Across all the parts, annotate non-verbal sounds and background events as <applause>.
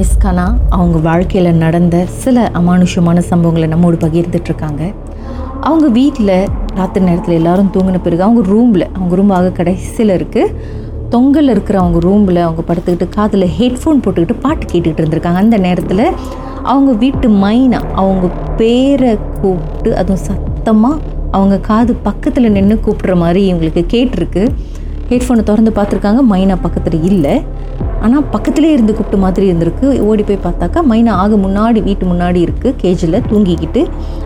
Miss கனா அவங்க வாழ்க்கையில் நடந்த சில அமானுஷமான சம்பவங்களை நம்மோடு பகிர்ந்துட்டுருக்காங்க அவங்க வீட்டில் ராத்திரி நேரத்தில் எல்லாரும் தூங்கின பிறகு அவங்க ரூமில் அவங்க ரூம் ஆக கடைசியில் இருக்குது தொங்கல் இருக்கிற அவங்க ரூமில் அவங்க படுத்துக்கிட்டு காதில் ஹெட்ஃபோன் போட்டுக்கிட்டு பாட்டு கேட்டுக்கிட்டு இருந்திருக்காங்க. அந்த நேரத்தில் அவங்க வீட்டு மைனா அவங்க பேரை கூப்பிட்டு அதுவும் சத்தமாக அவங்க காது பக்கத்தில் நின்று கூப்பிட்ற மாதிரி இவங்களுக்கு கேட்டிருக்கு. ஹெட்ஃபோனை திறந்து பார்த்துருக்காங்க மைனா பக்கத்தில் இல்லை. ஆனால் பக்கத்திலே இருந்து கூப்பிட்ட மாதிரி இருந்திருக்கு. ஓடி போய் பார்த்தாக்கா மைனா ஆக முன்னாடி வீட்டு முன்னாடி இருக்குது கேஜில் தூங்கிக்கிட்டு.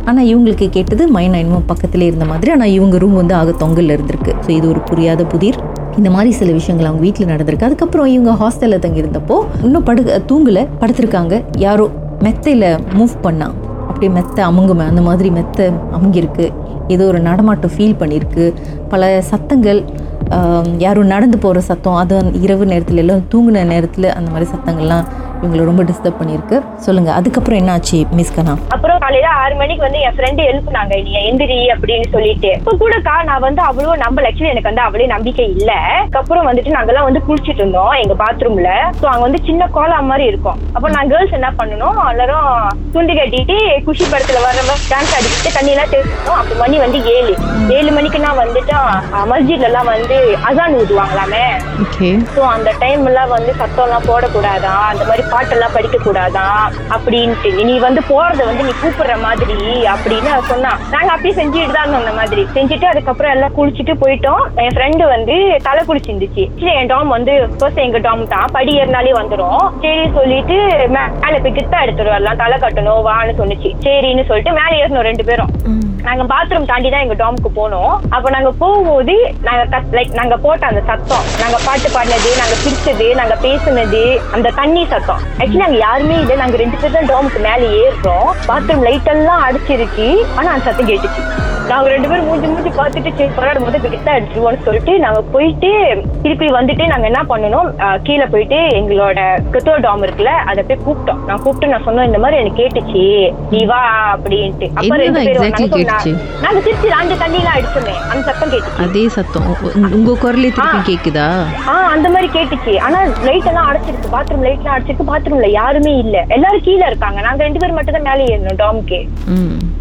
ஆனால் இவங்களுக்கு கேட்டது மைனா இன்னும் பக்கத்துலேயே இருந்த மாதிரி. ஆனால் இவங்க ரூம் வந்து ஆக தொங்கல்ல இருந்திருக்கு. ஸோ இது ஒரு புரியாத புதிர். இந்த மாதிரி சில விஷயங்கள் அவங்க வீட்டில் நடந்திருக்கு. அதுக்கப்புறம் இவங்க ஹாஸ்டலில் தங்கியிருந்தப்போ இன்னும் படு தூங்கலை படுத்திருக்காங்க. யாரோ மெத்தையில் மூவ் பண்ணா. அப்படியே மெத்தை அமுங்குமே. அந்த மாதிரி மெத்தை அமுங்கியிருக்கு. ஏதோ ஒரு நடமாட்டம் ஃபீல் பண்ணியிருக்கு. பல சத்தங்கள் யாரும் நடந்து போகிற சத்தம் அது இரவு நேரத்தில் எல்லாம் தூங்கின நேரத்தில் அந்த மாதிரி சத்தங்கள்லாம் இவங்களை ரொம்ப டிஸ்டர்ப் பண்ணியிருக்கு. சொல்லுங்கள் அதுக்கப்புறம் என்ன ஆச்சு மிஸ் கனா அப்புறம் காலையில ஆறு மணிக்கு வந்து என் ஃப்ரெண்டு எழுப்புனாங்க நீ எந்திரி அப்படின்னு சொல்லிட்டு. இப்ப கூடக்கா நான் வந்து அவ்வளவு நம்பல. ஆக்சுவலி எனக்கு வந்து அவ்வளவு நம்பிக்கை இல்ல. அதுக்கப்புறம் வந்துட்டு நாங்கெல்லாம் வந்து குளிச்சிட்டு இருந்தோம் எங்க பாத்ரூம்ல சோ அங்க வந்து சின்ன கோலா மாதிரி இருக்கும். அப்ப நான் கேர்ள்ஸ் என்ன பண்ணணும்? எல்லாரும் துண்டு கட்டிட்டு குஷி படத்துல வர்ற மாதிரி டான்ஸ் ஆடிக்கிட்டு தண்ணி எல்லாம் தேய்க்கணும் அப்ப மணி வந்து ஏழு. ஏழு மணிக்கு நான் வந்துட்டு மஸ்ஜித்ல எல்லாம் வந்து அசான் ஊதுவாங்களாமே. ஸோ அந்த டைம் எல்லாம் வந்து சத்தம் எல்லாம் போடக்கூடாதா? அந்த மாதிரி பாட்டெல்லாம் படிக்க கூடாதா அப்படின்ட்டு. நீ வந்து போறத வந்து நீ கூப்பிடுற மாதிரி அப்படின்னு சொன்னா. நாங்க அப்படியே செஞ்சுட்டு தான் இருந்தோம் அந்த மாதிரி. செஞ்சுட்டு அதுக்கப்புறம் எல்லாம் குளிச்சுட்டு போயிட்டோம். என் ஃப்ரெண்டு வந்து தலை குளிச்சிருந்துச்சு. சரி என் டாம் வந்து ஃபர்ஸ்ட் எங்க டாம் தான். படி ஏறினாலே வந்துடும் சரி சொல்லிட்டு மேல போய் கிட்ட எடுத்துட்டு வரலாம். தலை கட்டணும் வான்னு சொன்னுச்சு. சரின்னு சொல்லிட்டு மேலே ஏறணும் ரெண்டு பேரும். நாங்க பாத்ரூம் தாண்டி தான் எங்க டாமுக்கு போனோம். அப்ப நாங்க போகும்போது நாங்க லைக் நாங்க போட்ட அந்த சத்தம். நாங்க பாட்டு பாடினது நாங்க சிரிச்சது நாங்க பேசுனது அந்த தண்ணி சத்தம். ஆக்சுவலி நாங்க யாருமே இல்லை. நாங்க ரெண்டு பேர் தான் டாமுக்கு மேலே ஏறுறோம். பாத்ரூம் லைட் எல்லாம் அடிச்சிருச்சு. ஆனா அந்த சத்தம் கேட்டுச்சு. நாங்க ரெண்டு பேரும் மூஞ்சி மூஞ்சி பார்த்துட்டு சரி பரவாயில்ல போது கிட்ட அடிச்சிருவோம்னு சொல்லிட்டு நாங்க போயிட்டு திருப்பி வந்துட்டு நாங்க என்ன பண்ணணும் கீழே போயிட்டு எங்களோட கிறிஸ்தவ டாம் இருக்குல்ல அதை போய் கூப்பிட்டோம். நான் கூப்பிட்டு நான் சொன்னோம் இந்த மாதிரி எனக்கு கேட்டுச்சு நீ வா அப்படின்ட்டு. அப்ப ரெண்டு பேரும்? நாங்க சிரிச்சு அந்த தண்ணியில அடிச்சோமே அந்த சத்தம் கேட்டுச்சு. அதே சத்தம். உங்க குரலே திருப்பி கேக்குதா? ஆ அந்த மாதிரி கேட்டுச்சு. ஆனா லைட் எல்லாம் அடைச்சிருக்கு பாத்ரூம் லைட் எல்லாம் அடைச்சிருக்கு பாத்ரூம்ல யாருமே இல்ல. எல்லாரும் கீழே இருக்காங்க. நாங்க ரெண்டு பேரும் மட்டும் தான் மேலே ஏறணும் டாம்க்கு.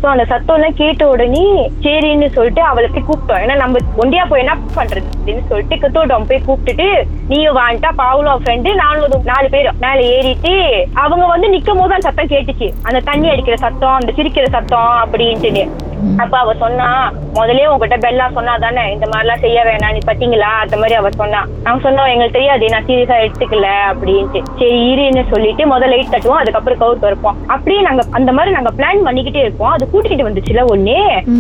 சோ அந்த சத்தம் எல்லாம் கேட்ட உடனே சரின்னு சொல்லிட்டு அவளை போய் கூப்பிட்டோம். ஏன்னா நம்ம ஒண்டியா போய் என்ன பண்றது அப்படின்னு சொல்லிட்டு கத்தோட்டம் போய் கூப்பிட்டுட்டு நீயும் வாங்கிட்டா பாவலோ ஃப்ரெண்டு நானும் நாலு பேர் மேல ஏறிட்டு அவங்க வந்து நிக்கும் போது அந்த சத்தம் கேட்டுச்சு. அந்த தண்ணி அடிக்கிற சத்தம் அந்த சிரிக்கிற சத்தம் அப்படின்ட்டு அப்ப அவ சொன்னா முதலே உங்ககிட்ட பெல்லா சொன்னா தானே இந்த மாதிரி எல்லாம் செய்ய வேணாம் நீ பட்டீங்களா அந்த மாதிரி அவ சொன்னா. அவன் சொன்னா எங்களுக்கு தெரியாது நான் சீரியஸா எடுத்துக்கல அப்படின்ட்டு. சரி இருன்னு சொல்லிட்டு முதல்ல லைட் தட்டுவோம் அதுக்கப்புறம் கவுட் வைப்போம் அப்படியே நாங்க அந்த மாதிரி நாங்க பிளான் பண்ணிக்கிட்டே இருப்போம். அது கூட்டிக்கிட்டு வந்துச்சுல ஒண்ணு.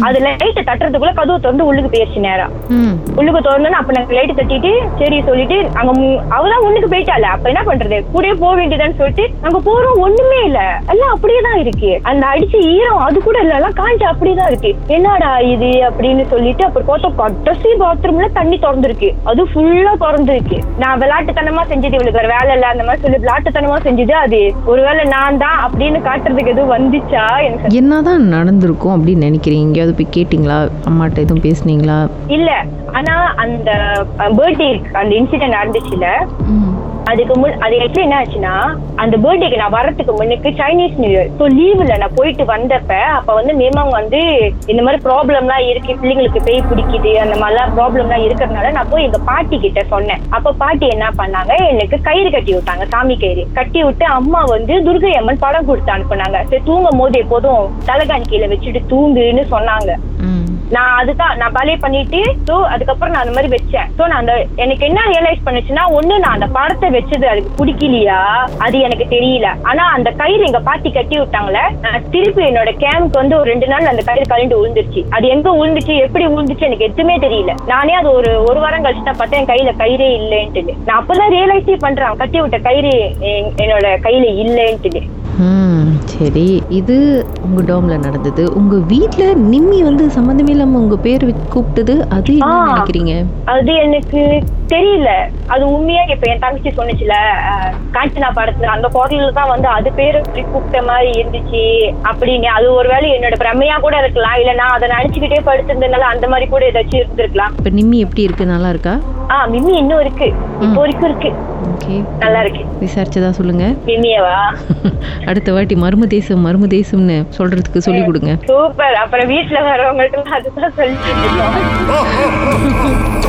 அது லைட்டை தட்டுறதுக்குள்ள கதவு திறந்து உள்ளுக்கு போயிருச்சு நேரா. ம். உள்ளுக்கு திறந்தோன்னு அப்ப நாங்க லைட் தட்டிட்டு சரி சொல்லிட்டு அங்க அவதான் ஒண்ணுக்கு போயிட்டால அப்ப என்ன பண்றது? கூடயே போக வேண்டியதான்னு சொல்லிட்டு அங்க போறோம் ஒண்ணுமே இல்ல. எல்லாம் அப்படியே தான் இருக்கு. அந்த அடிச்ச ஈரம் அது கூட இல்ல. எல்லாம் காஞ்சு அப்படியே தான் இருக்கு. என்னடா இது அப்படின்னு சொல்லிட்டு அப்புறம் பார்த்தா கடைசி பாத்ரூம்ல தண்ணி திறந்துருக்கு. அது ஃபுல்லா திறந்துருக்கு. நான் விளையாட்டுத்தனமா செஞ்சது இவளுக்கு. வேற வேலை இல்ல அந்த மாதிரி சொல்லி விளையாட்டுத்தனமா செஞ்சது அது. ஒருவேளை நான் தான் அப்படின்னு காட்டுறதுக்கு எதுவும் வந்துச்சா எனக்கு என்னதான் நடந்திருக்கும் அப்படின்னு நினைக்கிறீங்க? எங்கேயாவது போய் கேட்டிங்களா? அம்மாட்ட எதுவும் பேசுனீங்களா? இல்ல. ஆனா அந்த பர்த்டே அந்த இன்சிடென்ட் நடந்துச்சுல அதுக்கு முன் அது எப்படி என்ன ஆச்சுன்னா அந்த பர்த்டேக்கு நான் வரதுக்கு முன்னுக்கு சைனீஸ் நியூ இயர் ஸோ லீவ்ல நான் போயிட்டு வந்தப்ப அப்ப வந்து மேமாங் வந்து இந்த மாதிரி ப்ராப்ளம்லாம் இருக்கு பிள்ளைங்களுக்கு பேய் பிடிக்குது அந்த மாதிரிலாம் ப்ராப்ளம்லாம் இருக்கிறதுனால நான் போய் எங்க பாட்டி கிட்ட சொன்னேன். அப்ப பாட்டி என்ன பண்ணாங்க எனக்கு கயிறு கட்டி விட்டாங்க சாமி கயிறு. கட்டி விட்டு அம்மா வந்து துர்கை அம்மன் படம் கொடுத்து அனுப்புனாங்க. சரி தூங்கும் போது எப்போதும் தலைகாணி கீழே வச்சுட்டு தூங்குன்னு சொன்னாங்க. நான் அதுதான் நான் பலே பண்ணிட்டு ஸோ அதுக்கப்புறம் நான் அந்த மாதிரி வச்சேன். ஸோ நான் அந்த எனக்கு என்ன ரியலைஸ் பண்ணுச்சுன்னா ஒண்ணு நான் அந்த படத்தை வச்சது அதுக்கு பிடிக்கலையா? அது எனக்கு தெரியல. ஆனா அந்த கயிறு எங்க பாட்டி கட்டி விட்டாங்களே நான் திருப்பி என்னோட கேம்ப்க்கு வந்து ஒரு ரெண்டு நாள் அந்த கயிறு கலண்டு விழுந்துருச்சு அது எங்க விழுந்துச்சு எப்படி விழுந்துச்சு எனக்கு எதுவுமே தெரியல. நானே அது ஒரு ஒரு வாரம் கழிச்சு தான் பார்த்தேன் என் கையில கயிறே இல்லைன்ட்டு நான் அப்பதான் ரியலைஸே பண்றேன் கட்டி விட்ட கயிறு என்னோட கையில இல்லைன்ட்டு சரி. இது உங்க டோம்ல நடந்தது. உங்க வீட்ல நிம்மி வந்து சம்மந்தமே இல்லாம உங்க பேர் கூப்பிட்டது அது என்ன. நினைக்கிறீங்க? அது எனக்கு தெரியல. அது உண்மையா இப்ப என் தங்கச்சி சொன்னுச்சுல காஞ்சனா படத்துல அந்த குரல்ல தான் வந்து அது பேரு கூப்பிட்ட மாதிரி இருந்துச்சு அப்படின்னு. அது ஒருவேளை என்னோட பிரமையா கூட இருக்கலாம். இல்ல நான் அதை நினைச்சுக்கிட்டே படுத்திருந்ததுனால அந்த மாதிரி கூட ஏதாச்சும் இருந்திருக்கலாம். இப்ப நிம்மி எப்படி இருக்கு? நல்லா இருக்கா? ஆ மிம்மி இன்னும் இருக்கு. இப்போ வரைக்கும் இருக்கு. ஓகே. நல்லா இருக்கு. விசாரிச்சதா சொல்லுங்க. மிம்மியவா <laughs> அடுத்த வாட்டி மர்ம தேசம் மர்ம தேசம்னு சொல்றதுக்கு சொல்லி கொடுங்க. சூப்பர். அப்புறம் வீட்டுல வரவங்கள்ட்ட அதுதான் சொல்லிட்டு இருக்கோம். <laughs>